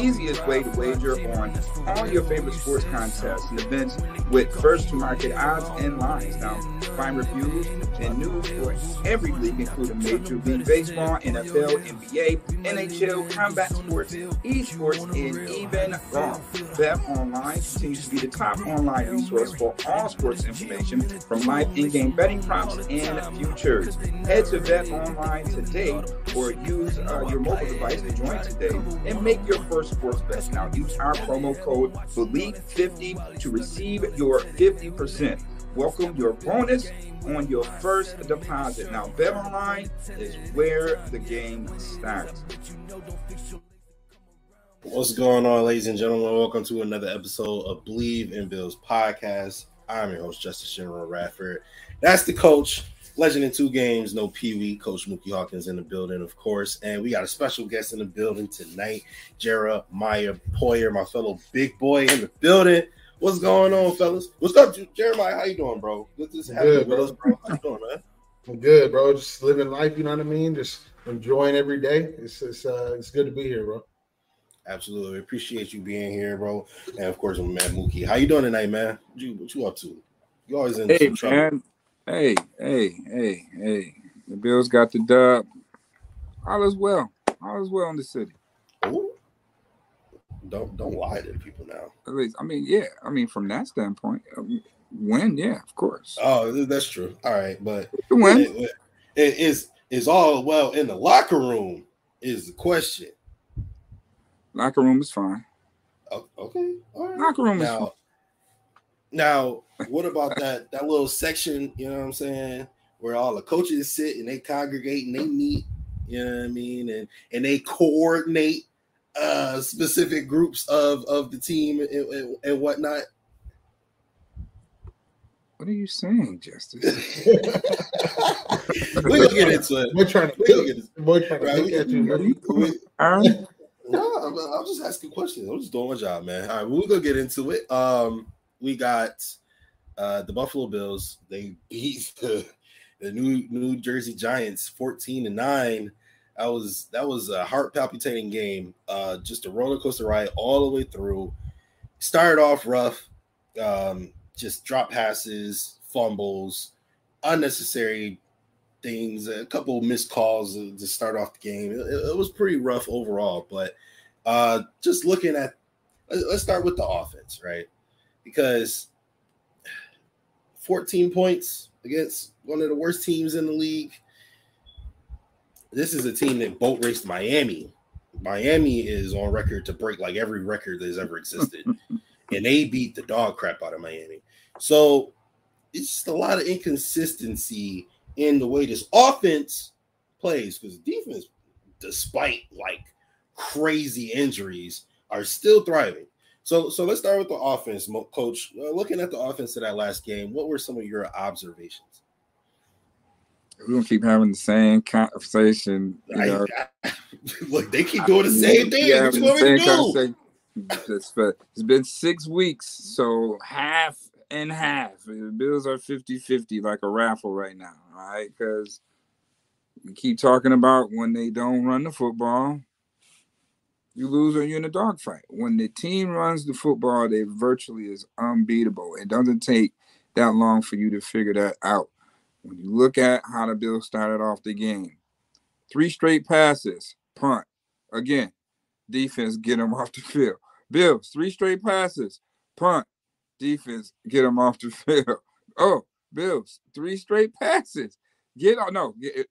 Easiest way to wager on all your favorite sports contests and events with first to market odds and lines. Now, find reviews and news for every league, including Major League Baseball, NFL, NBA, NHL, combat sports, esports, and even golf. Bet Online continues to be the top online resource for all sports information from live in-game betting props and futures. Head to Bet Online today or use uh, your mobile device to join today and make your first sports bet. Now, use our promo code BELIEVE50 to receive your 50%. Welcome your bonus on your first deposit. Now, Bet Online is where the game starts. What's going on, ladies and gentlemen? Welcome to another episode of BLEAV in Bills podcast. I'm your host, Justus General Radford. That's the coach, legend in two games, no Pee Wee, Coach Muki Hawkins in the building, of course. And we got a special guest in the building tonight, Jerimiah Poyer, my fellow big boy in the building. What's going on, fellas? What's up, Jerimiah? How you doing, bro? Good to have you with us, bro. How you doing, man? I'm good, bro. Just living life, you know what I mean? Just enjoying every day. It's it's uh it's good to be here, bro. Absolutely. Appreciate you being here, bro. And of course, my man Muki. How you doing tonight, man? What you, what you up to? You always in Hey some trouble. man, hey, hey, hey, hey. The Bills got the dub. All is well. All is well in the city. Don't don't lie to people now. At least, I mean, yeah. I mean, from that standpoint, um, win, yeah, of course. Oh, that's true. All right, but The win. it, it- it is is all well in the locker room is the question. Locker room is fine. Okay, all right. Locker room is fine. Now, now, what about that that little section? You know what I'm saying, where all the coaches sit and they congregate and they meet. You know what I mean, and and they coordinate uh specific groups of of the team and, and, and whatnot. What are you saying, Justus? we gonna get into it. We're trying to We gonna get into we're trying to Right, look at you, Are bro. you we- Aaron? No, I'm, I'm just asking questions. I'm just doing my job, man. All right, we're gonna get into it. Um, we got uh the Buffalo Bills. They beat the, the New New Jersey Giants 14 to 9. That was that was a heart palpitating game. Uh, just a roller coaster ride all the way through. Started off rough, um, just drop passes, fumbles, unnecessary things, a couple missed calls to start off the game. It, it was pretty rough overall, but uh, just looking at, let's start with the offense, right? Because 14 points against one of the worst teams in the league. This is a team that boat raced Miami. Miami is on record to break like every record that has ever existed, and they beat the dog crap out of Miami. So it's just a lot of inconsistency in the way this offense plays because defense, despite like crazy injuries, are still thriving. So, so let's start with the offense, Coach. Uh, looking at the offense of that last game, what were some of your observations? We're gonna keep having the same conversation. You know, I- look, they keep doing the same thing. Yeah, What you the want me to same conversation. It's been- it's been six weeks, so half and half. The Bills are 50-50 like a raffle right now, all right? Because we keep talking about when they don't run the football, you lose or you're in a dogfight. When the team runs the football, they virtually is unbeatable. It doesn't take that long for you to figure that out. When you look at how the Bills started off the game, three straight passes, punt. Again, defense get them off the field. Bills, three straight passes, punt. Defense get them off the field. Oh, Bills, three straight passes. Get on, no, get, eh,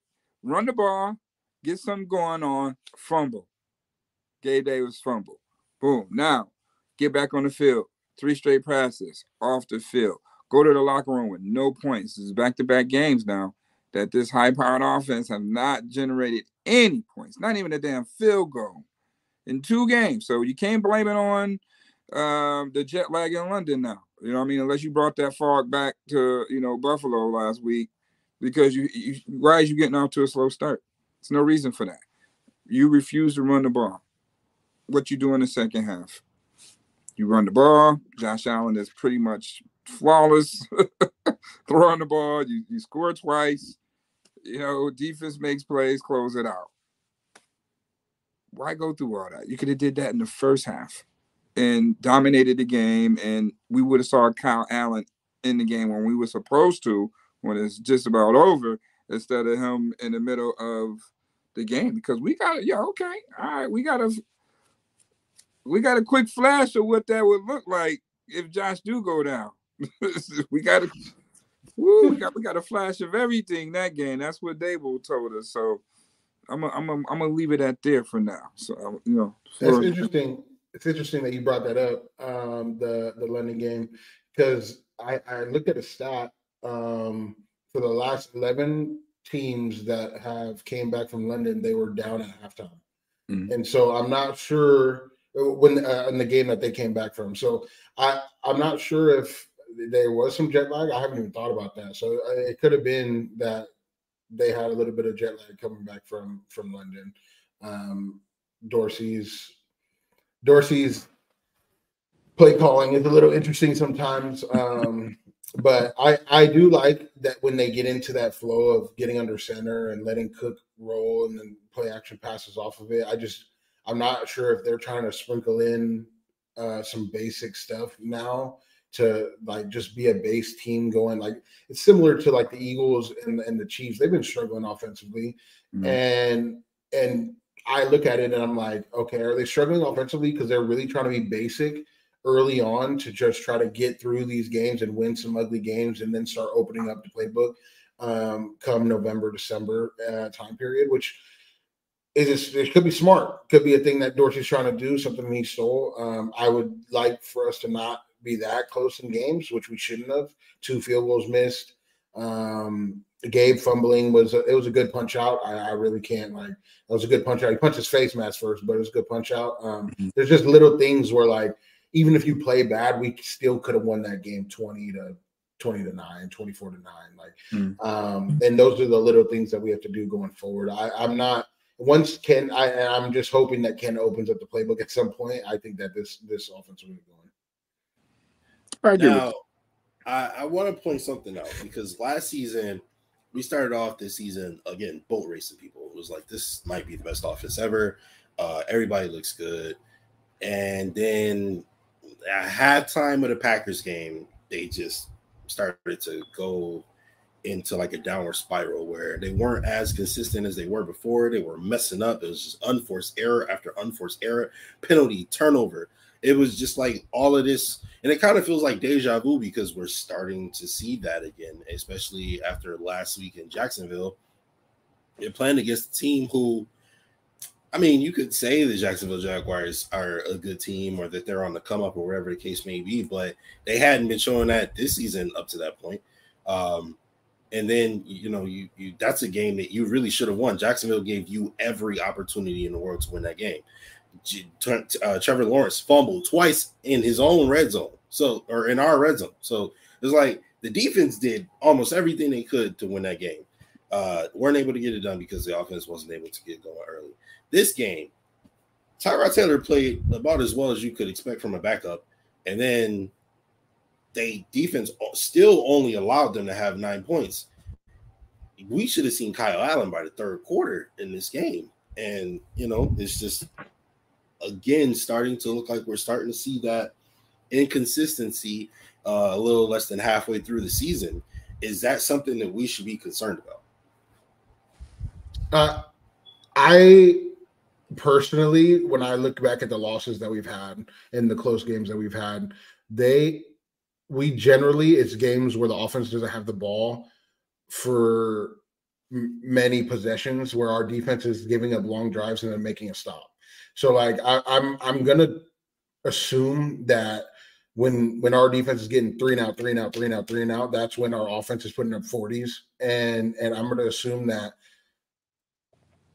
run the ball, get something going on, fumble. Gabe Davis fumble. Boom. Now, get back on the field. Three straight passes off the field. Go to the locker room with no points. This is back to back games now that this high powered offense have not generated any points, not even a damn field goal in two games. So you can't blame it on um, the jet lag in London now. You know what I mean? Unless you brought that fog back to, you know, Buffalo last week because you, you why is you getting off to a slow start? There's no reason for that. You refuse to run the ball. What you do in the second half? You run the ball. Josh Allen is pretty much flawless throwing the ball. You, you score twice. You know, defense makes plays, close it out. Why go through all that? You could have did that in the first half and dominated the game, and we would have saw Kyle Allen in the game when we were supposed to, when it's just about over, instead of him in the middle of the game. Because we got, yeah, okay, all right, we got a, we got a quick flash of what that would look like if Josh do go down. we got a, woo, we got we got a flash of everything that game. That's what Daboll told us. So. I'm gonna I'm I'm gonna leave it at there for now. So you know, for, that's interesting it's interesting that you brought that up, um, the the London game, because I, I looked at a stat um, for the last eleven teams that have came back from London, they were down at halftime, mm-hmm. and so I'm not sure when uh, in the game that they came back from. So I I'm not sure if there was some jet lag. I haven't even thought about that. So uh, it could have been that they had a little bit of jet lag coming back from from London. Um, Dorsey's Dorsey's play calling is a little interesting sometimes. Um, but I, I do like that when they get into that flow of getting under center and letting Cook roll and then play action passes off of it. I just I'm not sure if they're trying to sprinkle in uh, some basic stuff now to like just be a base team going like it's similar to like the Eagles and, and the Chiefs. They've been struggling offensively, mm-hmm. and and I look at it and I'm like, okay, are they struggling offensively because they're really trying to be basic early on to just try to get through these games and win some ugly games and then start opening up the playbook um, come November, December uh, time period, which is it could be smart, could be a thing that Dorsey's trying to do, something he stole. Um, I would like for us to not be that close in games, which we shouldn't have. Two field goals missed. Um, Gabe fumbling was a, it was a good punch out. I, I, really can't like that was a good punch out. He punched his face mask first, but it was a good punch out. Um, mm-hmm. There's just little things where like even if you play bad, we still could have won that game 20 to 20 to 9, 24 to 9. Like mm-hmm. um, and those are the little things that we have to do going forward. I, I'm not once Ken I I'm just hoping that Ken opens up the playbook at some point. I think that this this offense will be going. I now, I, I want to point something out because last season we started off this season again boat racing people. It was like this might be the best offense ever. Uh, everybody looks good, and then at halftime of the Packers game, they just started to go into like a downward spiral where they weren't as consistent as they were before. They were messing up. It was just unforced error after unforced error, penalty, turnover it was just like all of this, and it kind of feels like deja vu because we're starting to see that again, especially after last week in Jacksonville. They're playing against a team who, I mean, you could say the Jacksonville Jaguars are a good team or that they're on the come up or whatever the case may be, but they hadn't been showing that this season up to that point. Um, and then you know you, you that's a game that you really should have won. Jacksonville gave you every opportunity in the world to win that game uh, Trevor Lawrence fumbled twice in his own red zone, so or in our red zone. So it's like the defense did almost everything they could to win that game. Uh, weren't able to get it done because the offense wasn't able to get going early. This game, Tyrod Taylor played about as well as you could expect from a backup, and then they defense still only allowed them to have nine points. We should have seen Kyle Allen by the third quarter in this game, and you know it's just again starting to look like we're starting to see that inconsistency uh, a little less than halfway through the season. Is that something that we should be concerned about? Uh, I personally, when I look back at the losses that we've had and the close games that we've had, they we generally it's games where the offense doesn't have the ball for many possessions where our defense is giving up long drives and then making a stop. So like I, I'm I'm gonna assume that when when our defense is getting three and out, three and out, three and out, three and out, that's when our offense is putting up 40s. And and I'm gonna assume that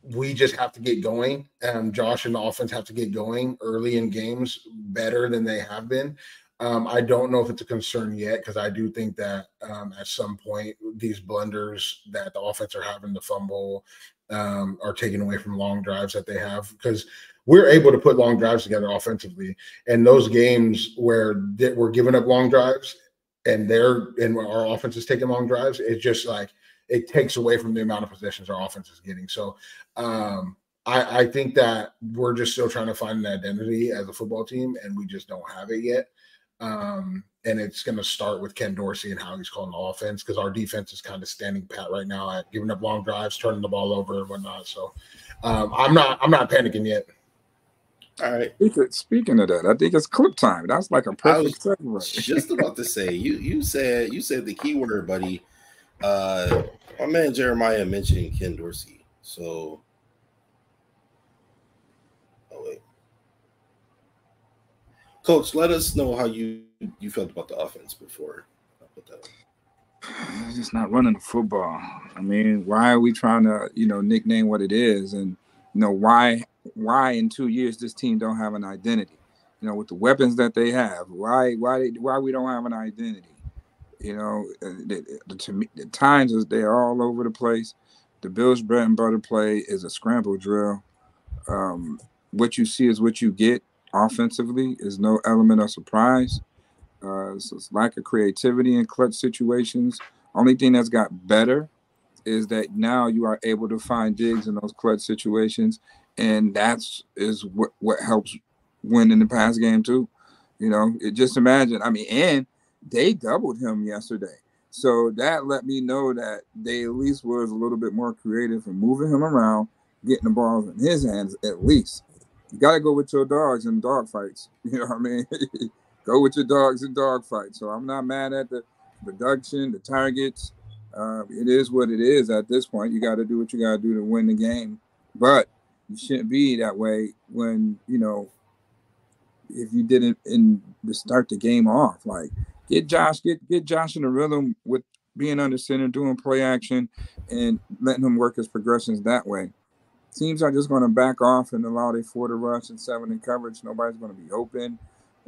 we just have to get going. Um, Josh and the offense have to get going early in games better than they have been. Um, I don't know if it's a concern yet because I do think that um, at some point these blunders that the offense are having to fumble um, are taken away from long drives that they have because we're able to put long drives together offensively. And those games where we're giving up long drives and they're and our offense is taking long drives, it's just like it takes away from the amount of possessions our offense is getting. So um, I, I think that we're just still trying to find an identity as a football team, and we just don't have it yet. Um, and it's going to start with Ken Dorsey and how he's calling the offense because our defense is kind of standing pat right now at giving up long drives, turning the ball over, and whatnot. So um, I'm not I'm not panicking yet. All right. Speaking of that, I think it's clip time. That's like a perfect segue. just about to say you you said you said the key word, buddy. Uh, my man Jerimiah mentioned Ken Dorsey. So, oh wait, Coach, let us know how you you felt about the offense before I put that. Just not running the football. I mean, why are we trying to, you know, nickname what it is, and you know why why in two years this team don't have an identity? You know, with the weapons that they have, why why why we don't have an identity? You know, uh, the, the, the times is they're all over the place. The Bills' bread and butter play is a scramble drill. Um, what you see is what you get offensively. Is no element of surprise. Uh, so it's lack of creativity in clutch situations. Only thing that's got better is that now you are able to find Diggs in those clutch situations, and that's is what what helps win in the pass game too. You know, it, just imagine. I mean, and they doubled him yesterday. So that let me know that they at least was a little bit more creative in moving him around, getting the balls in his hands at least. You gotta go with your dogs in dog fights. You know what I mean? go with your dogs in dog fights. So I'm not mad at the production, the targets. Uh, it is what it is at this point. You got to do what you got to do to win the game. But you shouldn't be that way when you know if you didn't in start the game off. Like get Josh, get get Josh in the rhythm with being under center, doing play action, and letting him work his progressions that way. Teams are just going to back off and allow their four to rush and seven in coverage. Nobody's going to be open.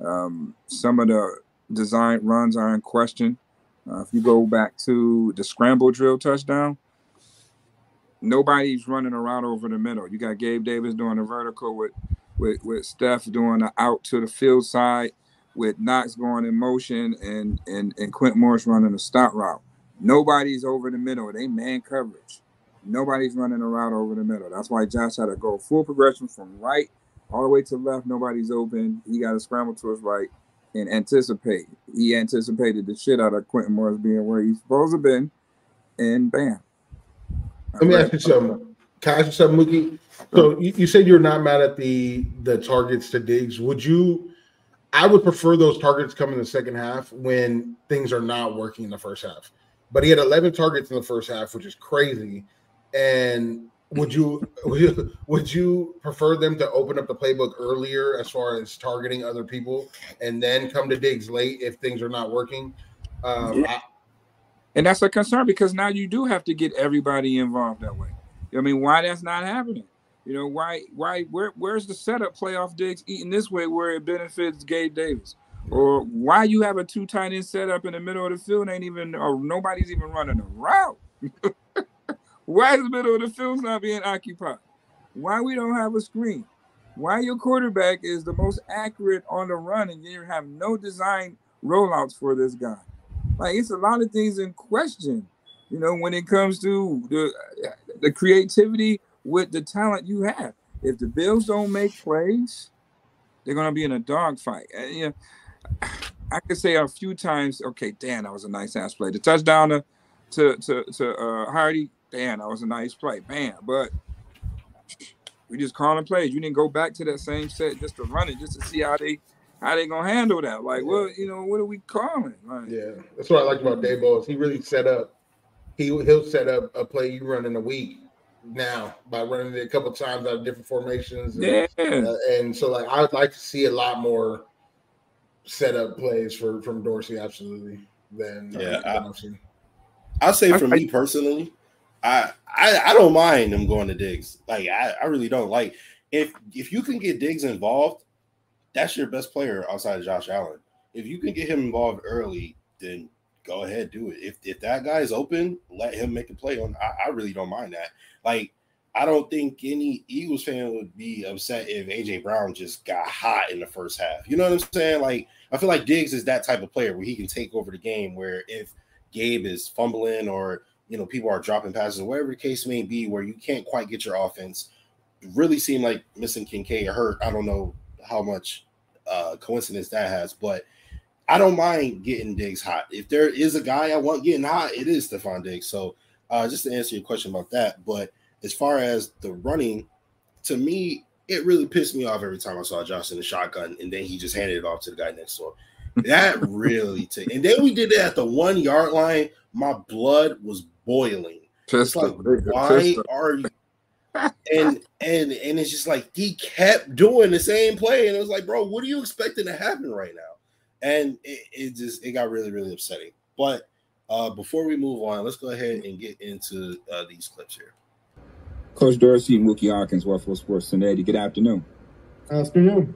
Um, some of the design runs are in question. Uh, if you go back to the scramble drill touchdown, nobody's running around over the middle. You got Gabe Davis doing a vertical with with with Steph doing the out to the field side with Knox going in motion and and and Quint Morris running a stop route. Nobody's over the middle. They man coverage. Nobody's running a route over the middle. That's why Josh had to go full progression from right all the way to left. Nobody's open. He got to scramble to his right and anticipate. He anticipated the shit out of Quintin Morris being where he's supposed to been, and bam. Let me ask you something. Can I ask you something, Muki? So you, you said you're not mad at the the targets to Diggs. Would you I would prefer those targets come in the second half when things are not working in the first half. But he had 11 targets in the first half, which is crazy. And would you would you prefer them to open up the playbook earlier as far as targeting other people and then come to Diggs late if things are not working? Um, yeah. I, and that's a concern because now you do have to get everybody involved that way. I mean, why that's not happening? You know, why why where where's the setup playoff Diggs eating this way where it benefits Gabe Davis? Or why you have a two tight end setup in the middle of the field ain't even or nobody's even running a route. why is the middle of the field not being occupied? Why we don't have a screen? Why your quarterback is the most accurate on the run and you have no design rollouts for this guy? Like it's a lot of things in question. You know, when it comes to the the creativity with the talent you have. If the Bills don't make plays, they're going to be in a dogfight. You know, I could say a few times, okay, Dan, that was a nice ass play. The touchdown to to to, to uh, Harty, Dan, that was a nice play, bam. But we just call calling plays. You didn't go back to that same set just to run it, just to see how they how they gonna handle that. Like, yeah. well, you know, what are we calling? Like, yeah, that's what I like about Daboll. Is he really set up? He he'll set up a play you run in a week now by running it a couple times out of different formations. And, yeah. Uh, and so like I would like to see a lot more setup plays for from Dorsey, absolutely. Than Yeah, than I- I've. I'll say for I- me personally, I, I I don't mind them going to Diggs. Like I, I really don't. Like if if you can get Diggs involved, that's your best player outside of Josh Allen. If you can get him involved early, then go ahead, do it. If if that guy is open, let him make a play on. I, I really don't mind that. Like I don't think any Eagles fan would be upset if AJ Brown just got hot in the first half. You know what I'm saying? Like I feel like Diggs is that type of player where he can take over the game. Where if Gabe is fumbling or you know people are dropping passes, or whatever the case may be, where you can't quite get your offense. Really seemed like missing Kincaid or hurt. I don't know how much uh, coincidence that has, but I don't mind getting Diggs hot. If there is a guy I want getting hot, it is Stefon Diggs. So uh, just to answer your question about that, but as far as the running, to me, it really pissed me off every time I saw Josh in the shotgun, and then he just handed it off to the guy next door. That really took. And then we did that at the one yard line. My blood was boiling. It's Pistol. like, why are you? And and and it's just like he kept doing the same play, and it was like, bro, what are you expecting to happen right now? And it, it just it got really really upsetting. But uh, before we move on, let's go ahead and get into uh, these clips here. Coach Dorsey, Muki Hawkins, Buffalo Sports Cincinnati. Good afternoon. Afternoon.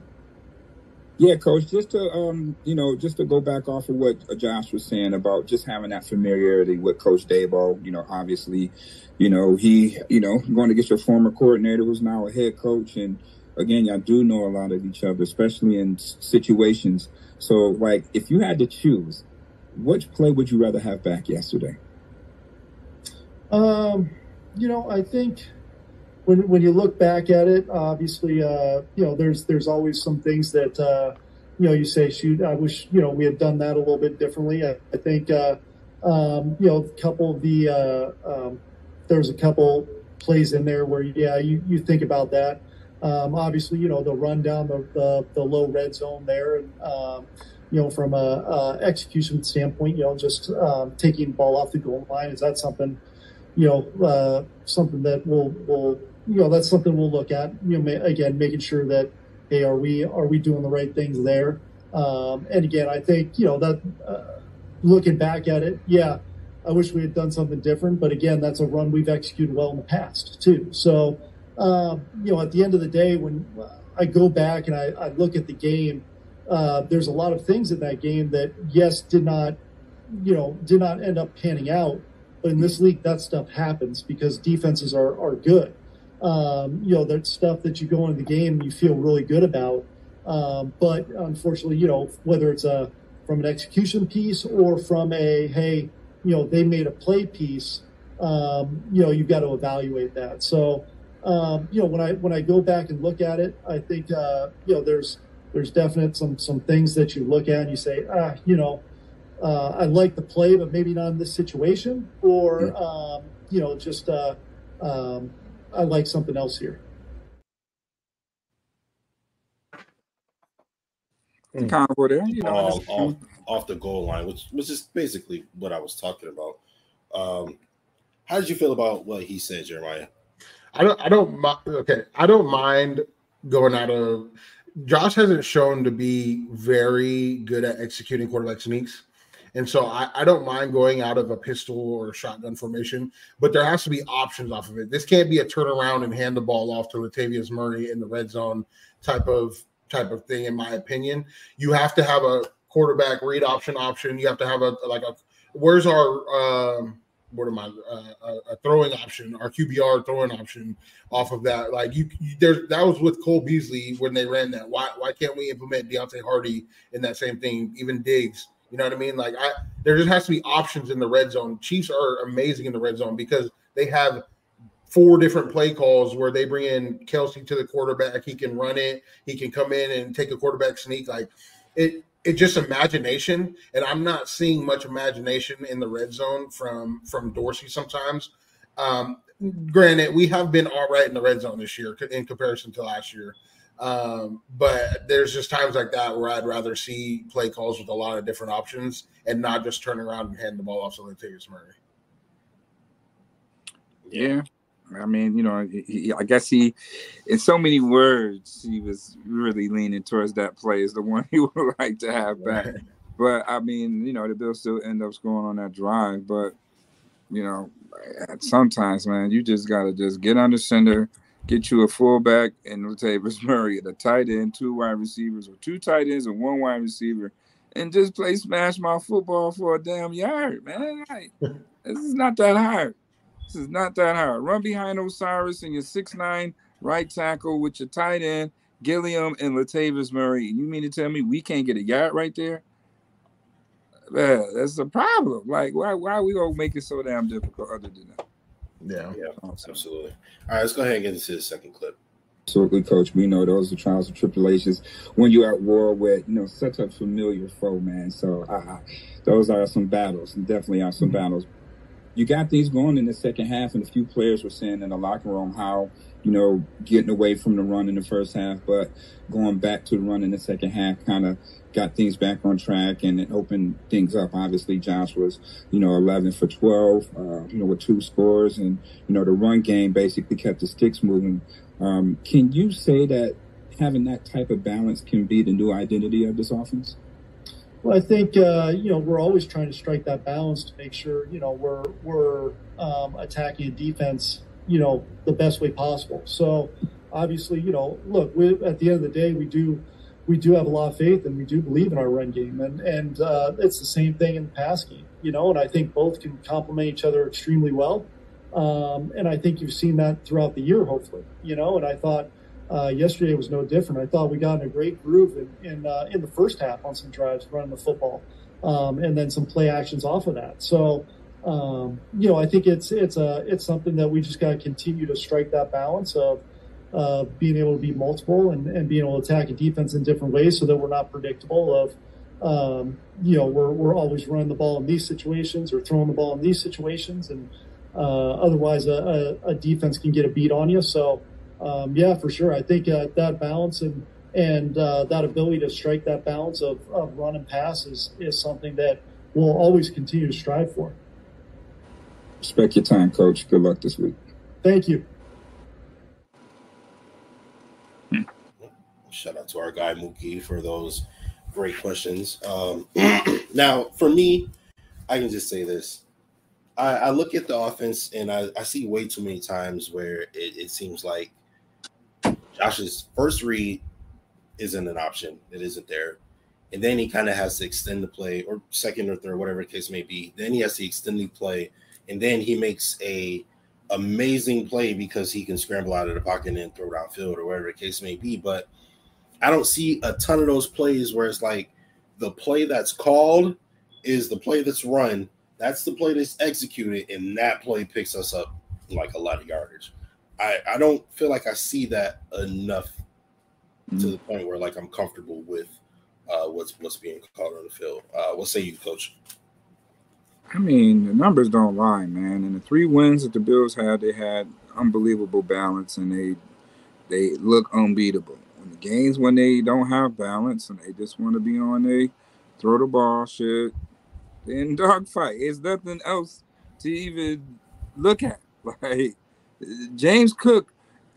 Yeah, coach, just to um, you know, just to go back off of what uh, Josh was saying about just having that familiarity with Coach Daboll, you know, obviously, you know, he, you know, going to get your former coordinator who's now a head coach and again, y'all do know a lot of each other, especially in situations. So, like, if you had to choose, which play would you rather have back yesterday? Um, you know, I think when when you look back at it, obviously, uh, you know, there's there's always some things that uh, you know you say, shoot, I wish you know we had done that a little bit differently. I, I think uh, um, you know a couple of the uh, um, there's a couple plays in there where yeah you you think about that. Um, obviously, you know the run down the, the the low red zone there, and um, you know from a, a execution standpoint, you know just um, taking ball off the goal line is that something you know, uh, something that we'll, we'll, you know, that's something we'll look at. You know, ma- again, making sure that, hey, are we, are we doing the right things there? Um, and again, I think, you know, that, uh, looking back at it, yeah, I wish we had done something different. But again, that's a run we've executed well in the past too. So, um, you know, at the end of the day, when I go back and I, I look at the game, uh, there's a lot of things in that game that, yes, did not, you know, did not end up panning out. But in this league, that stuff happens because defenses are, are good. Um, you know, that stuff that you go into the game you feel really good about. Um, but unfortunately, you know, whether it's a from an execution piece or from a hey, you know, they made a play piece, um, you know, you've got to evaluate that. So, um, you know, when I when I go back and look at it, I think uh, you know there's there's definite some some things that you look at and you say, ah, you know, uh, I like the play, but maybe not in this situation, or um, you know, just uh, um, I like something else here. Combo there, you know. off, off, off the goal line, which which is basically what I was talking about. Um, how did you feel about what he said, Jerimiah? I don't. I don't. Okay, I don't mind going out of. Josh hasn't shown to be very good at executing quarterback sneaks, and so I, I don't mind going out of a pistol or shotgun formation. But there has to be options off of it. This can't be a turnaround and hand the ball off to Latavius Murray in the red zone type of type of thing. In my opinion, you have to have a quarterback read option option. You have to have a like a. Where's our um, what am I uh, a, a throwing option, our QBR throwing option off of that. Like you, you there that was with Cole Beasley when they ran that. Why why can't we implement Deonte Harty in that same thing? Even Diggs, you know what I mean? Like I there just has to be options in the red zone. Chiefs are amazing in the red zone because they have four different play calls where they bring in Kelce to the quarterback. He can run it. He can come in and take a quarterback sneak. Like it, it's just imagination, and I'm not seeing much imagination in the red zone from from Dorsey sometimes. Um, granted, we have been all right in the red zone this year in comparison to last year. Um, but there's just times like that where I'd rather see play calls with a lot of different options and not just turn around and hand the ball off to Latavius Murray. Yeah, I mean, you know, he, he, I guess he, in so many words, he was really leaning towards that play as the one he would like to have back. But I mean, you know, the Bills still end up scoring on that drive. But you know, sometimes, man, you just gotta just get under center, get you a fullback and Latavius Murray, a tight end, two wide receivers, or two tight ends and one wide receiver, and just play smash my football for a damn yard, man. Like, this is not that hard. This is not that hard. Run behind Osiris and your six nine right tackle with your tight end, Gilliam and Latavius Murray. You mean to tell me we can't get a yard right there? Man, that's a problem. Like, why why are we gonna make it so damn difficult other than that? Yeah, yeah, absolutely. All right, let's go ahead and get into the second clip. Absolutely, coach. We know those are trials and tribulations when you're at war with, you know, such a familiar foe, man. So uh, those are some battles, and definitely are some mm-hmm. battles you got things going in the second half, and a few players were saying in the locker room how you know getting away from the run in the first half, but going back to the run in the second half kind of got things back on track and it opened things up. Obviously, Josh was you know 11 for 12, uh, you know with two scores, and you know the run game basically kept the sticks moving. Um, can you say that having that type of balance can be the new identity of this offense? Well, I think uh, you know we're always trying to strike that balance to make sure you know we're we're um, attacking a defense you know the best way possible. So obviously, you know, look, we, at the end of the day, we do we do have a lot of faith and we do believe in our run game, and and uh, it's the same thing in the pass game, you know. And I think both can complement each other extremely well. Um, and I think you've seen that throughout the year, hopefully, you know. And I thought uh, yesterday was no different. I thought we got in a great groove in in, uh, in the first half on some drives running the football, um, and then some play actions off of that. So, um, you know, I think it's it's a it's something that we just got to continue to strike that balance of uh, being able to be multiple and, and being able to attack a defense in different ways, so that we're not predictable. Of um, you know, we're we're always running the ball in these situations or throwing the ball in these situations, and uh, otherwise a, a, a defense can get a beat on you. So um, yeah, for sure. I think uh, that balance and and uh, that ability to strike that balance of, of run and pass is, is something that we'll always continue to strive for. Respect your time, Coach. Good luck this week. Thank you. Shout out to our guy Muki for those great questions. Um, now, for me, I can just say this. I, I, look at the offense and I, I, see way too many times where it, it seems like Josh's first read isn't an option. It isn't there. And then he kind of has to extend the play, or second or third, whatever the case may be. Then he has to extend the play, and then he makes a amazing play because he can scramble out of the pocket and throw downfield or whatever the case may be. But I don't see a ton of those plays where it's like the play that's called is the play that's run. That's the play that's executed, and that play picks us up like a lot of yardage. I, I don't feel like I see that enough mm-hmm. to the point where like I'm comfortable with uh, what's what's being called on the field. Uh, what say you, Coach? I mean, the numbers don't lie, man. And the three wins that the Bills had, they had unbelievable balance, and they they look unbeatable. When the games when they don't have balance and they just want to be on a throw the ball shit, then dogfight. It's nothing else to even look at. Like James Cook,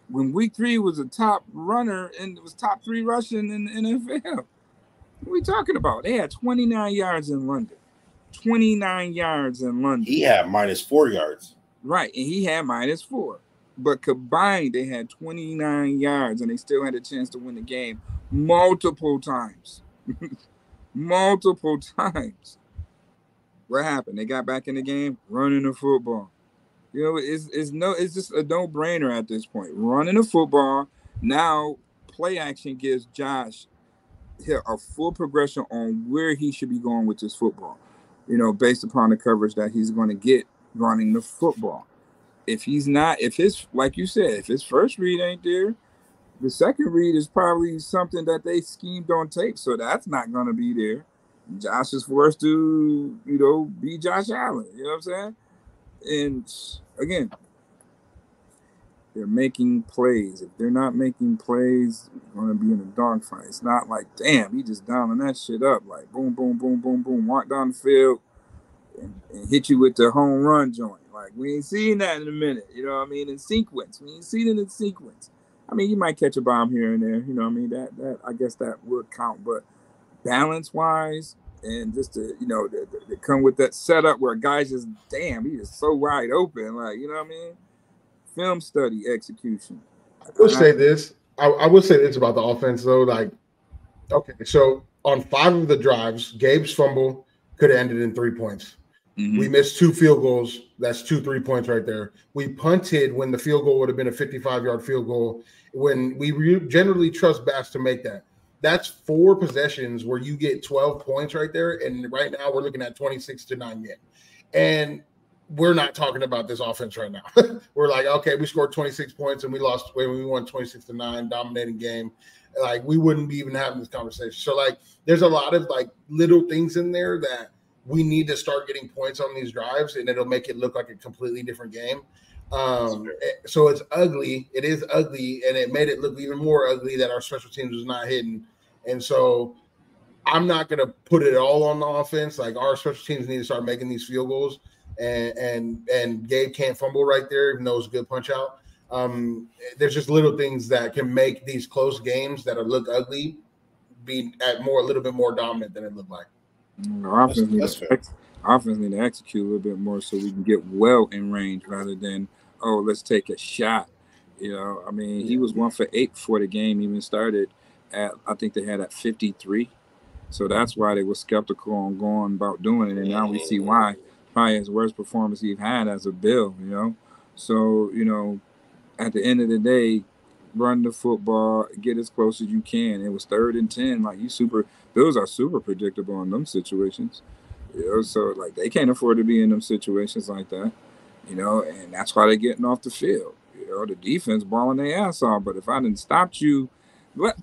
when week three was a top runner and it was top three rushing in the NFL. What are we talking about? They had 29 yards in London. 29 yards in London. He had minus four yards. Right. And he had minus four. But combined, they had 29 yards and they still had a chance to win the game multiple times. multiple times. What happened? They got back in the game running the football. You know, it's, it's no, it's just a no brainer at this point. Running the football now, play action gives Josh a full progression on where he should be going with this football. You know, based upon the coverage that he's going to get running the football. If he's not, if his, like you said, if his first read ain't there, the second read is probably something that they schemed on tape, so that's not going to be there. Josh is forced to, you know, be Josh Allen. You know what I'm saying? And again, they're making plays. If they're not making plays, we're going to be in a dogfight. It's not like, damn, he just dialing that shit up. Like, boom, boom, boom, boom, boom, walk down the field and, and hit you with the home run joint. Like, we ain't seen that in a minute. You know what I mean? In sequence, we ain't seen it in sequence. I mean, you might catch a bomb here and there. You know what I mean? That that I guess that would count. But balance wise, and just to you know, to, to come with that setup where a guys just damn, he is so wide open. Like you know what I mean? Film study execution. I will say this. I, I will say this about the offense though. Like, okay, so on five of the drives, Gabe's fumble could have ended in three points. Mm-hmm. We missed two field goals. That's two three points right there. We punted when the field goal would have been a 55 yard field goal. When we re- generally trust Bass to make that, that's four possessions where you get 12 points right there. And right now we're looking at 26 to nine yet. And we're not talking about this offense right now. we're like, okay, we scored 26 points and we lost when we won 26 to nine, dominating game. Like we wouldn't be even having this conversation. So like, there's a lot of like little things in there that we need to start getting points on these drives, and it'll make it look like a completely different game. Um, so it's ugly. It is ugly, and it made it look even more ugly that our special teams was not hitting. And so I'm not going to put it all on the offense. Like our special teams need to start making these field goals, and and and Gabe can't fumble right there, even though it's a good punch out. Um, there's just little things that can make these close games that are look ugly be at more a little bit more dominant than it looked like. Our offense, that's, need to, offense need to execute a little bit more so we can get well in range rather than oh let's take a shot. You know, I mean he was one for eight before the game even started. At I think they had at 53, so that's why they were skeptical on going about doing it, and now we see why. Probably his worst performance he's had as a Bill. You know, so you know, at the end of the day, run the football, get as close as you can. It was third and ten. Like you super Bills are super predictable in them situations. You know, so like they can't afford to be in them situations like that. You know, and that's why they're getting off the field. You know, the defense balling their ass off. But if I didn't stop you, but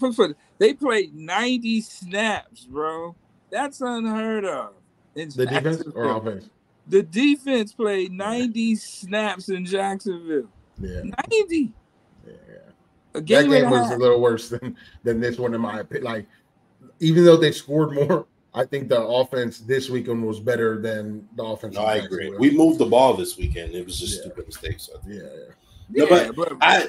they played 90 snaps, bro. That's unheard of. the defense or offense? The defense played 90 snaps in Jacksonville. Yeah. 90. Yeah. A game that game was a little worse than than this one in my opinion. Like even though they scored more, I think the offense this weekend was better than the offense. No, I agree. We moved the ball this weekend. It was just yeah. stupid mistakes. So. Yeah, yeah. No, but, but I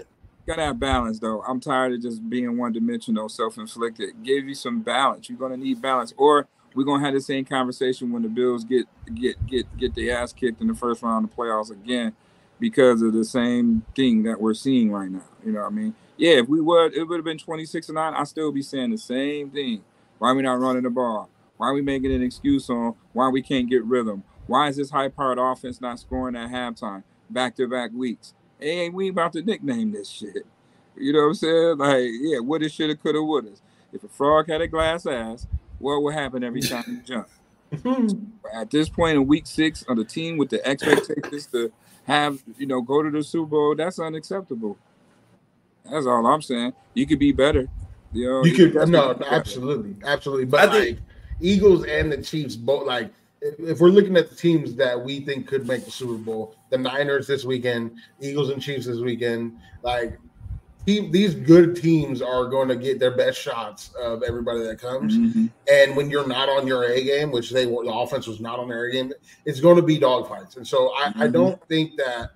gotta have balance though. I'm tired of just being one dimensional, self inflicted. Give you some balance. You're gonna need balance, or we're gonna have the same conversation when the Bills get get get get their ass kicked in the first round of the playoffs again because of the same thing that we're seeing right now. You know what I mean? Yeah, if we would, it would have been 26 and 9. I still be saying the same thing. Why are we not running the ball? Why are we making an excuse on why we can't get rhythm? Why is this high powered offense not scoring at halftime back to back weeks? Hey, we about to nickname this shit. You know what I'm saying? Like, yeah, woulda, shoulda, coulda, woulda. If a frog had a glass ass, what will happen every time you jump? Hmm. At this point in week six, on the team with the expectations to have, you know, go to the Super Bowl, that's unacceptable. That's all I'm saying. You could be better. You know, you could no, absolutely, absolutely. But I think Eagles and the Chiefs both like if we're looking at the teams that we think could make the Super Bowl, the Niners this weekend, Eagles and Chiefs this weekend, like team, these good teams are going to get their best shots of everybody that comes. Mm-hmm. And when you're not on your A game, which they were, the offense was not on their A game, it's going to be dogfights. And so I, mm-hmm. I don't think that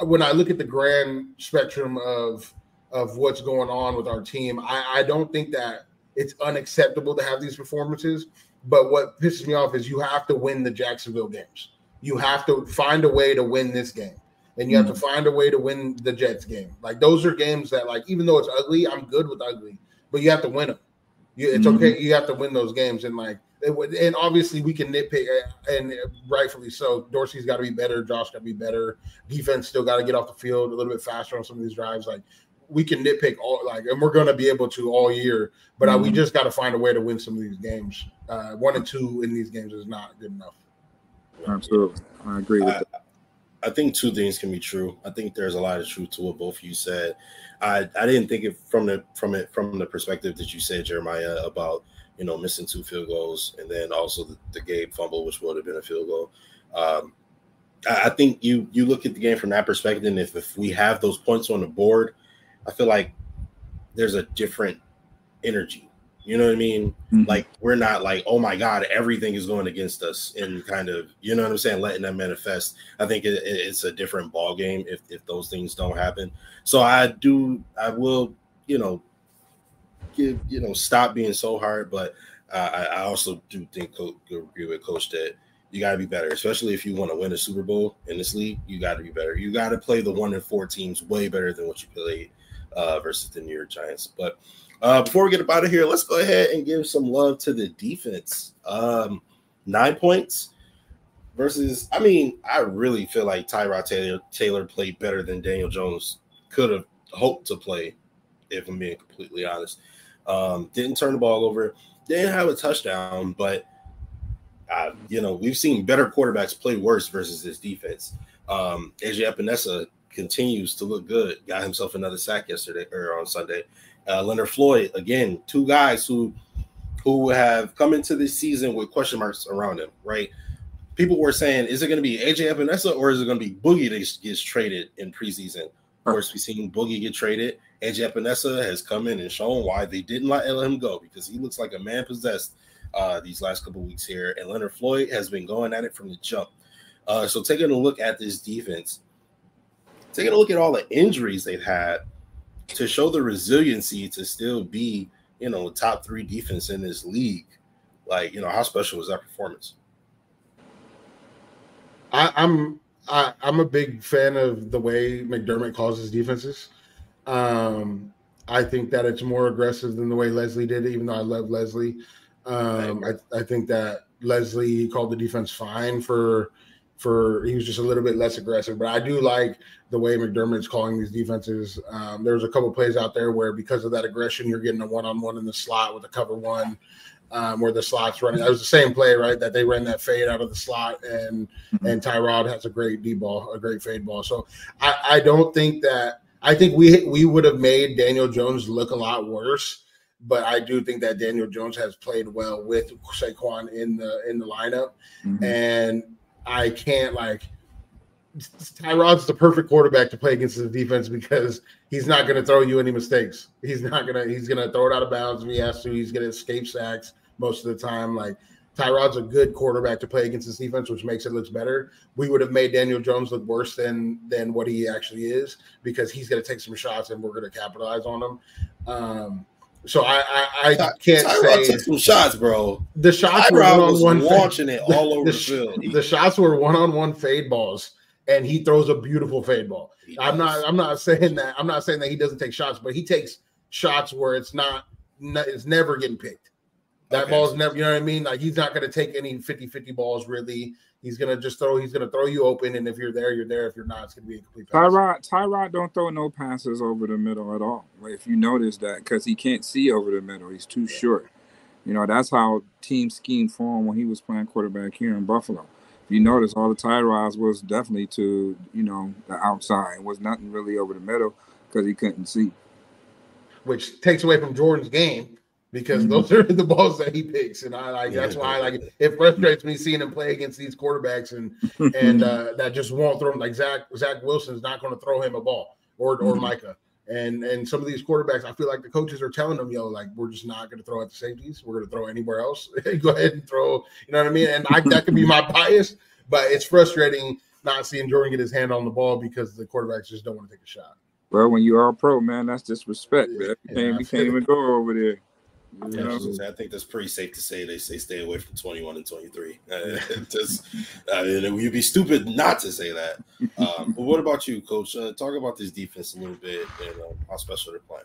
when I look at the grand spectrum of of what's going on with our team. I, I don't think that it's unacceptable to have these performances. But what pisses me off is you have to win the Jacksonville games. You have to find a way to win this game. And you mm-hmm. have to mm-hmm. find a way to win the Jets game. Like those are games that, like, even though it's ugly, I'm good with ugly, but you have to win them. You, it's mm-hmm. okay. You have to win those games. And like, and obviously we can nitpick, uh, and rightfully so. Dorsey's got to be better. Josh got to be better. Defense still got to get off the field a little bit faster on some of these drives. Like we can nitpick all like, and we're going to be able to all year. But mm-hmm. uh, we just got to find a way to win some of these games. Uh, one and two in these games is not good enough. Absolutely, I agree with I, that. I think two things can be true. I think there's a lot of truth to what both of you said. I I didn't think it from the from it from the perspective that you said, Jerimiah, about you know missing two field goals and then also the, the Gabe fumble, which would have been a field goal. Um, I, I think you you look at the game from that perspective, and if if we have those points on the board, I feel like there's a different energy. You know what I mean? Mhm. Like we're not like, oh my god, everything is going against us, and kind of, you know what I'm saying, letting that manifest. I think it, it- it's a different ball game if if those things don't happen. So I do, I will, you know, give, you know, stop being so hard. But uh, I, I also do think, co- agree with Coach that you got to be better, especially if you want to win a Super Bowl in this league. You got to be better. You got to play the one and four teams way better than what you played uh, versus the New York Giants. But uh, before we get up out of here, let's go ahead and give some love to the defense. Um, nine points versus. I mean, I really feel like Tyrod Taylor Taylor played better than Daniel Jones could have hoped to play. If I'm being completely honest, um, didn't turn the ball over, didn't have a touchdown, but uh, you know we've seen better quarterbacks play worse versus this defense. Um, AJ Epenesa continues to look good. Got himself another sack yesterday or on Sunday. Uh, Leonard Floyd again, two guys who who have come into this season with question marks around him. Right? People were saying, is it going to be AJ Epenesa or is it going to be Boogie that gets traded in preseason? Of course, we've seen Boogie get traded. AJ Epenesa has come in and shown why they didn't let him go because he looks like a man possessed uh, these last couple weeks here. And Leonard Floyd has been going at it from the jump. Uh, so taking a look at this defense, taking a look at all the injuries they've had to show the resiliency to still be, you know, top three defense in this league. Like, you know, how special was that performance? I, I'm I, I'm a big fan of the way McDermott calls his defenses. Um, I think that it's more aggressive than the way Leslie did it, even though I love Leslie. Um, I, I think that Leslie called the defense fine for for he was just a little bit less aggressive. But I do like the way McDermott's calling these defenses. Um, there was a couple plays out there where because of that aggression, you're getting a one on one in the slot with a cover one. Um, where the slots running, that was the same play, right? That they ran that fade out of the slot, and and Tyrod has a great D ball, a great fade ball. So I, I don't think that I think we we would have made Daniel Jones look a lot worse, but I do think that Daniel Jones has played well with Saquon in the in the lineup, Mhm. and I can't like Tyrod's the perfect quarterback to play against his defense because he's not going to throw you any mistakes. He's not gonna he's gonna throw it out of bounds if he has to. He's gonna escape sacks most of the time. Like Tyrod's a good quarterback to play against this defense, which makes it look better. We would have made Daniel Jones look worse than than what he actually is because he's going to take some shots and we're going to capitalize on them. Um, so I I, I can't Tyrod say took some shots, bro. the shots were one on one launching it all over The, the, field. The shots were one on one fade balls, and he throws a beautiful fade ball. I'm not I'm not saying that I'm not saying that he doesn't take shots, but he takes shots where it's not, not it's never getting picked. That Okay. ball's never, you know what I mean? Like he's not going to take any 50-50 balls really. He's going to just throw he's going to throw you open and if you're there, you're there. If you're not, it's going to be a complete pass. Tyrod, Tyrod don't throw no passes over the middle at all. Like, If you notice that, because he can't see over the middle, he's too short. You know that's how team scheme for him when he was playing quarterback here in Buffalo. If you notice, all the Tyrods was definitely to you know the outside. It was nothing really over the middle because he couldn't see. which takes away from Jordan's game because Mhm. those are the balls that he picks, and I like that's why I like it. It frustrates me seeing him play against these quarterbacks and and uh, that just won't throw him like Zach Zach Wilson's not going to throw him a ball or or Mhm. Micah. And and some of these quarterbacks, I feel like the coaches are telling them, yo, like we're just not going to throw at the safeties. We're going to throw anywhere else. Go ahead and throw. You know what I mean? And I, that could be my bias, but it's frustrating not seeing Jordan get his hand on the ball because the quarterbacks just don't want to take a shot. well, when you are a pro, man, that's disrespect. Yeah, man. You yeah, can't, you can't even go over there. You I, know? was gonna say, I think that's pretty safe to say. They say stay away from 21 and 23. Uh, just, I mean, you'd be stupid not to say that. Um, but what about you, Coach? Uh, talk about this defense a little bit and um, how special they're playing.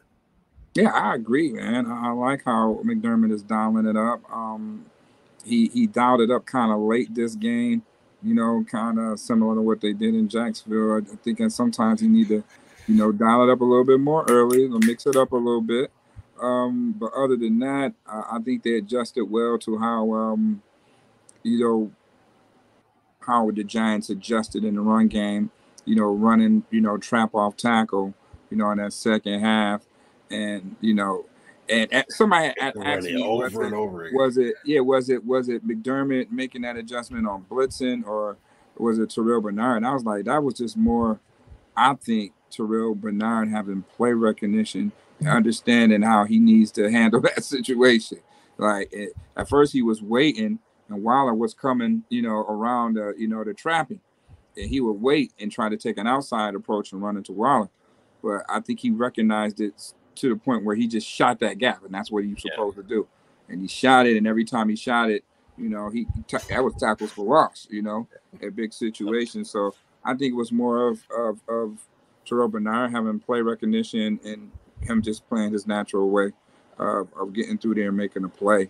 Yeah, I agree, man. I, I like how McDermott is dialing it up. Um, he he dialed it up kind of late this game, you know, kind of similar to what they did in Jacksonville. I think that sometimes you need to, you know, dial it up a little bit more early, mix it up a little bit. Um, but other than that, I, I think they adjusted well to how, um, you know, how the Giants adjusted in the run game. You know, running, you know, trap off tackle, you know, in that second half and you know, and, and somebody had asked me, was over it, over again. was it, yeah, was it, was it McDermott making that adjustment on blitzing, or was it Terrel Bernard? And I was like, that was just more, I think, Terrel Bernard having play recognition and understanding how he needs to handle that situation. Like it, at first, he was waiting, and Waller was coming, you know, around, uh, you know, the trapping, and he would wait and try to take an outside approach and run into Waller. But I think he recognized it to the point where he just shot that gap, and that's what he was Yeah. supposed to do. And he shot it, and every time he shot it, you know, he that was tackles for loss, you know, a big situation. So I think it was more of of of Terrel Bernard having play recognition and him just playing his natural way of, of getting through there and making a play.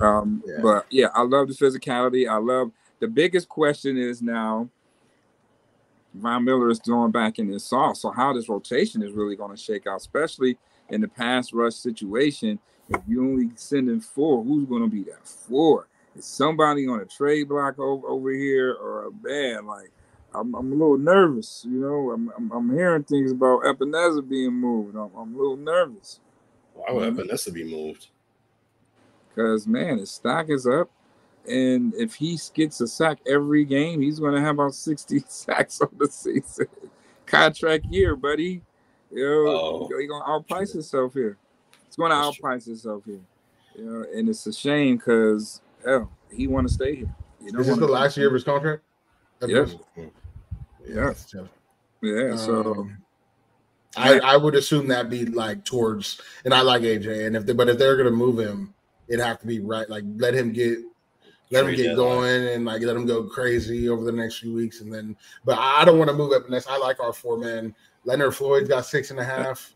Um, Yeah. But yeah, I love the physicality. I love the biggest question is now Von Miller is throwing back in his sauce. So how this rotation is really going to shake out, especially in the pass rush situation. If you only sending four, who's going to be that four? Is somebody on a trade block over, over here or a band? Like I'm, I'm a little nervous. You know, I'm, I'm, I'm hearing things about Ebenezer being moved. I'm, I'm a little nervous Why would mm-hmm. Vanessa be moved? because man, his stock is up. And if he gets a sack every game, he's going to have about 60 sacks on the season. Contract year, buddy. You know, he's going to outprice himself here. He's going to That's true. outprice himself here. You know, and it's a shame because hell, he want to stay here. You don't Is this the last year of his contract? Yeah. Yeah. Yeah. tough. So Um, I, I would assume that be like towards, and I like AJ, and if they, but if they're gonna move him, it'd have to be right. Like let him get, let him get deadline. going, and like let him go crazy over the next few weeks, and then. But I don't want to move up unless I like our four man. Leonard Floyd's got six and a half.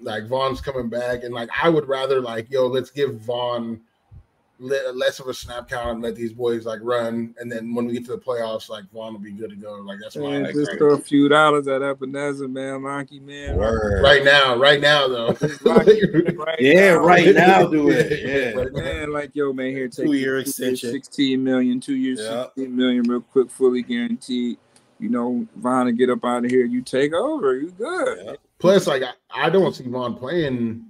Like Von's coming back, and like I would rather like yo, let's give Von le- less of a snap count and let these boys like run, and then when we get to the playoffs, like Von will be good to go. Like that's my man, I just agree. throw a few dollars at Ebenezer, man, Locky, man. Word. right now, right now though. Right Yeah, now. right now do it. Yeah. Right now. Man, like yo, man, here take Two-year it, extension. 16 million, two years, Yeah. 16 million, real quick, fully guaranteed. You know, Von to get up out of here, you take over, you good. Yeah. Plus, like I, I don't see Von playing.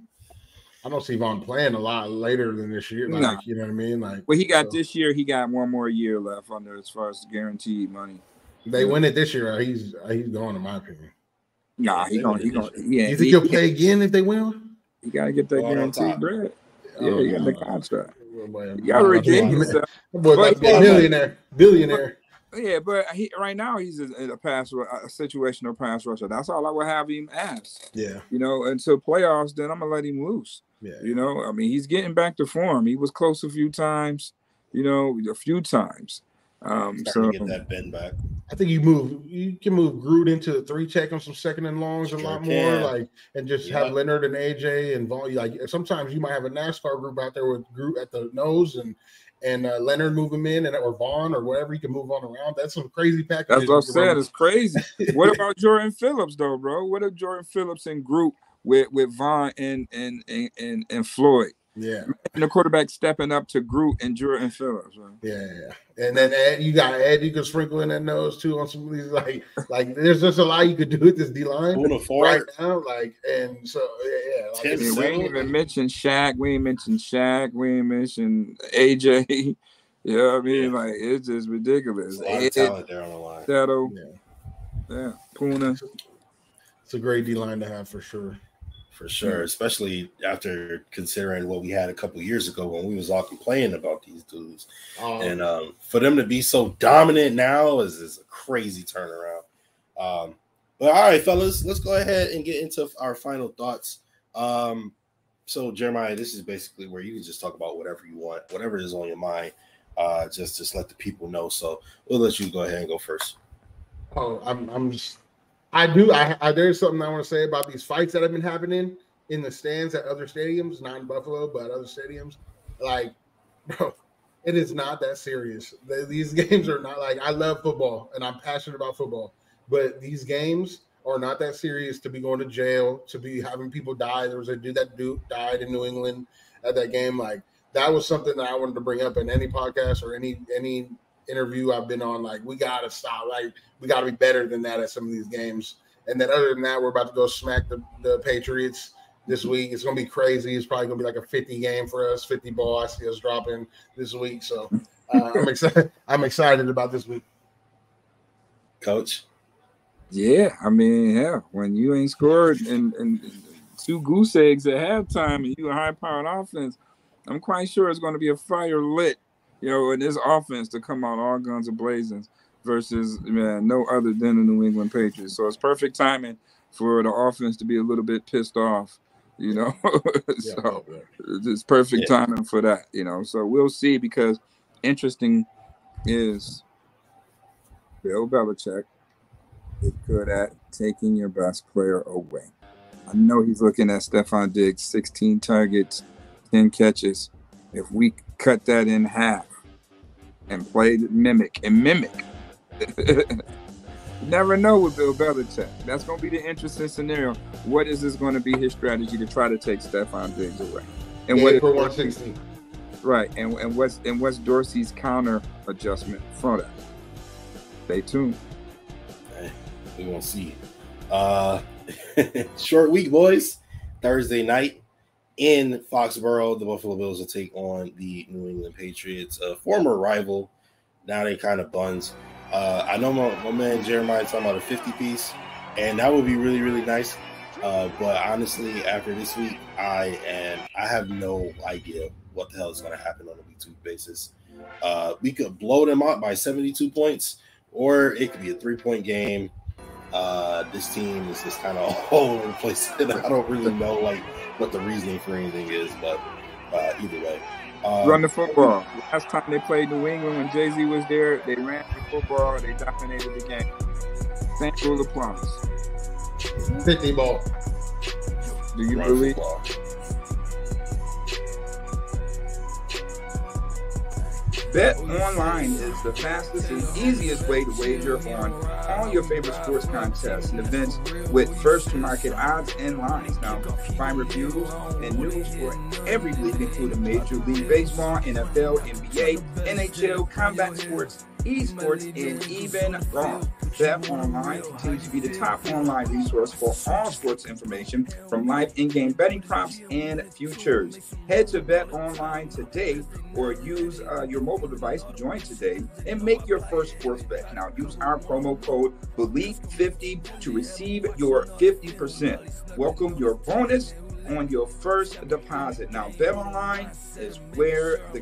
I don't see Von playing a lot later than this year. Like you know what I mean? Like Well, he got so, this year. He got one more year left under as far as guaranteed money. They win it this year. Uh, he's uh, he's gone in my opinion. Nah, he They gonna, he gonna, yeah. you think he, he'll play again if they win? He gotta get that oh, Going on guaranteed bread. Oh, Yeah, he got the contract. You redeem boy, yourself. boy to be a But- uh, millionaire, billionaire. Yeah, but he right now he's a, a pass, a situational pass rusher. That's all I would have him as. Yeah, You know, until playoffs, then I'm gonna let him loose. Yeah. You know, I mean, he's getting back to form. He was close a few times. You know, a few times. Um, so to get that bend back. I think you move. You can move Groot into the three check on some second and longs a Sure lot more, like and just Yeah. have Leonard and AJ and Von. Like sometimes you might have a NASCAR group out there with Groot at the nose and and uh, Leonard move him in and or Von or whatever. You can move on around. That's some crazy packages. that's what I you can run. It's crazy. what about Jordan Phillips though, bro? What if Jordan Phillips and group with with Von and and and and, and Floyd Yeah, and the quarterback stepping up to Groot and Drew and Phillips? Bro. yeah, yeah. And then Ed, you got Ed. You can sprinkle in that nose too on some of these. Like, like there's just a lot you could do with this D line right now. Like, and so yeah, yeah. Like, Tim I it's- mean, we ain't even mentioned Shaq. We ain't mentioned Shaq. We ain't mentioned AJ. You know what I mean? Yeah. Like it's just ridiculous. There's a lot of talent there on the line. Shadow, yeah. yeah, Poona. It's a great D line to have for sure. For sure, especially after considering what we had a couple years ago when we was all complaining about these dudes. Um, and um, for them to be so dominant now is, is a crazy turnaround. Um, but all right, fellas, let's go ahead and get into our final thoughts. Um, so Jerimiah, this is basically where you can just talk about whatever you want, whatever is on your mind. Uh, just just let the people know. So we'll let you go ahead and go first. Oh, I'm I'm just I do I, I there's something I want to say about these fights that have been happening in the stands at other stadiums, not in Buffalo, but other stadiums. Like, bro, it is not that serious. The- These games are not like I love football and I'm passionate about football, but these games are not that serious to be going to jail, to be having people die. There was a dude that dude died in New England at that game. Like that was something that I wanted to bring up in any podcast or any any interview I've been on. Like we gotta stop. Like we got to be better than that at some of these games. And then other than that, we're about to go smack the, the Patriots this week. It's gonna be crazy. It's probably gonna be like a 50 game for us, 50 ball. I see us dropping this week. So uh, I'm excited. I'm excited about this week. Coach. Yeah, I mean, hell, when you ain't scored and, and two goose eggs at halftime and you a high powered offense, I'm quite sure it's going to be a fire lit, you know, in this offense to come out all guns a blazing versus man, no other than the New England Patriots. So it's perfect timing for the offense to be a little bit pissed off, you know. so it's perfect yeah. timing for that, you know. So we'll see because interesting is Bill Belichick is good at taking your best player away. I know he's looking at Stefon Diggs, 16 targets, 10 catches. If we cut that in half and play mimic and mimic, never know with Bill Belichick. That's going to be the interesting scenario. What is this going to be his strategy to try to take Stefon Diggs away? And yeah, what for 160. Right, and and what's and what's Dorsey's counter adjustment from that? Stay tuned. Hey, we won't see. Uh, short week, boys. Thursday night in Foxborough, the Buffalo Bills will take on the New England Patriots, a former rival. Now they kind of buns. Uh, I know my, my man Jerimiah talking about a 50 piece, and that would be really, really nice. Uh, but honestly, after this week, I and I have no idea what the hell is going to happen on a week two basis. Uh, we could blow them out by 72 points, or it could be a three point game. Uh, this team is just kind of all over the place, and I don't really know like what the reasoning for anything is, but uh, either way. Um, Run the football. Last time they played New England when Jay Z was there, they ran the football. They dominated the game. Same rule applies. 50 ball. Do you Run believe? Football. Bet Online is the fastest and easiest way to wager on all your favorite sports contests and events with first to market odds and lines. Now, find reviews and news for every league, including Major League Baseball, NFL, NBA, NHL, combat sports, esports, and even golf. Bet Online continues to be the top online resource for all sports information from live in-game betting props and futures. Head to Bet Online today or use uh, your mobile device to join today and make your first sports bet. Now use our promo code BLEAV50 to receive your 50%. Welcome your bonus on your first deposit. Now Bet Online is where the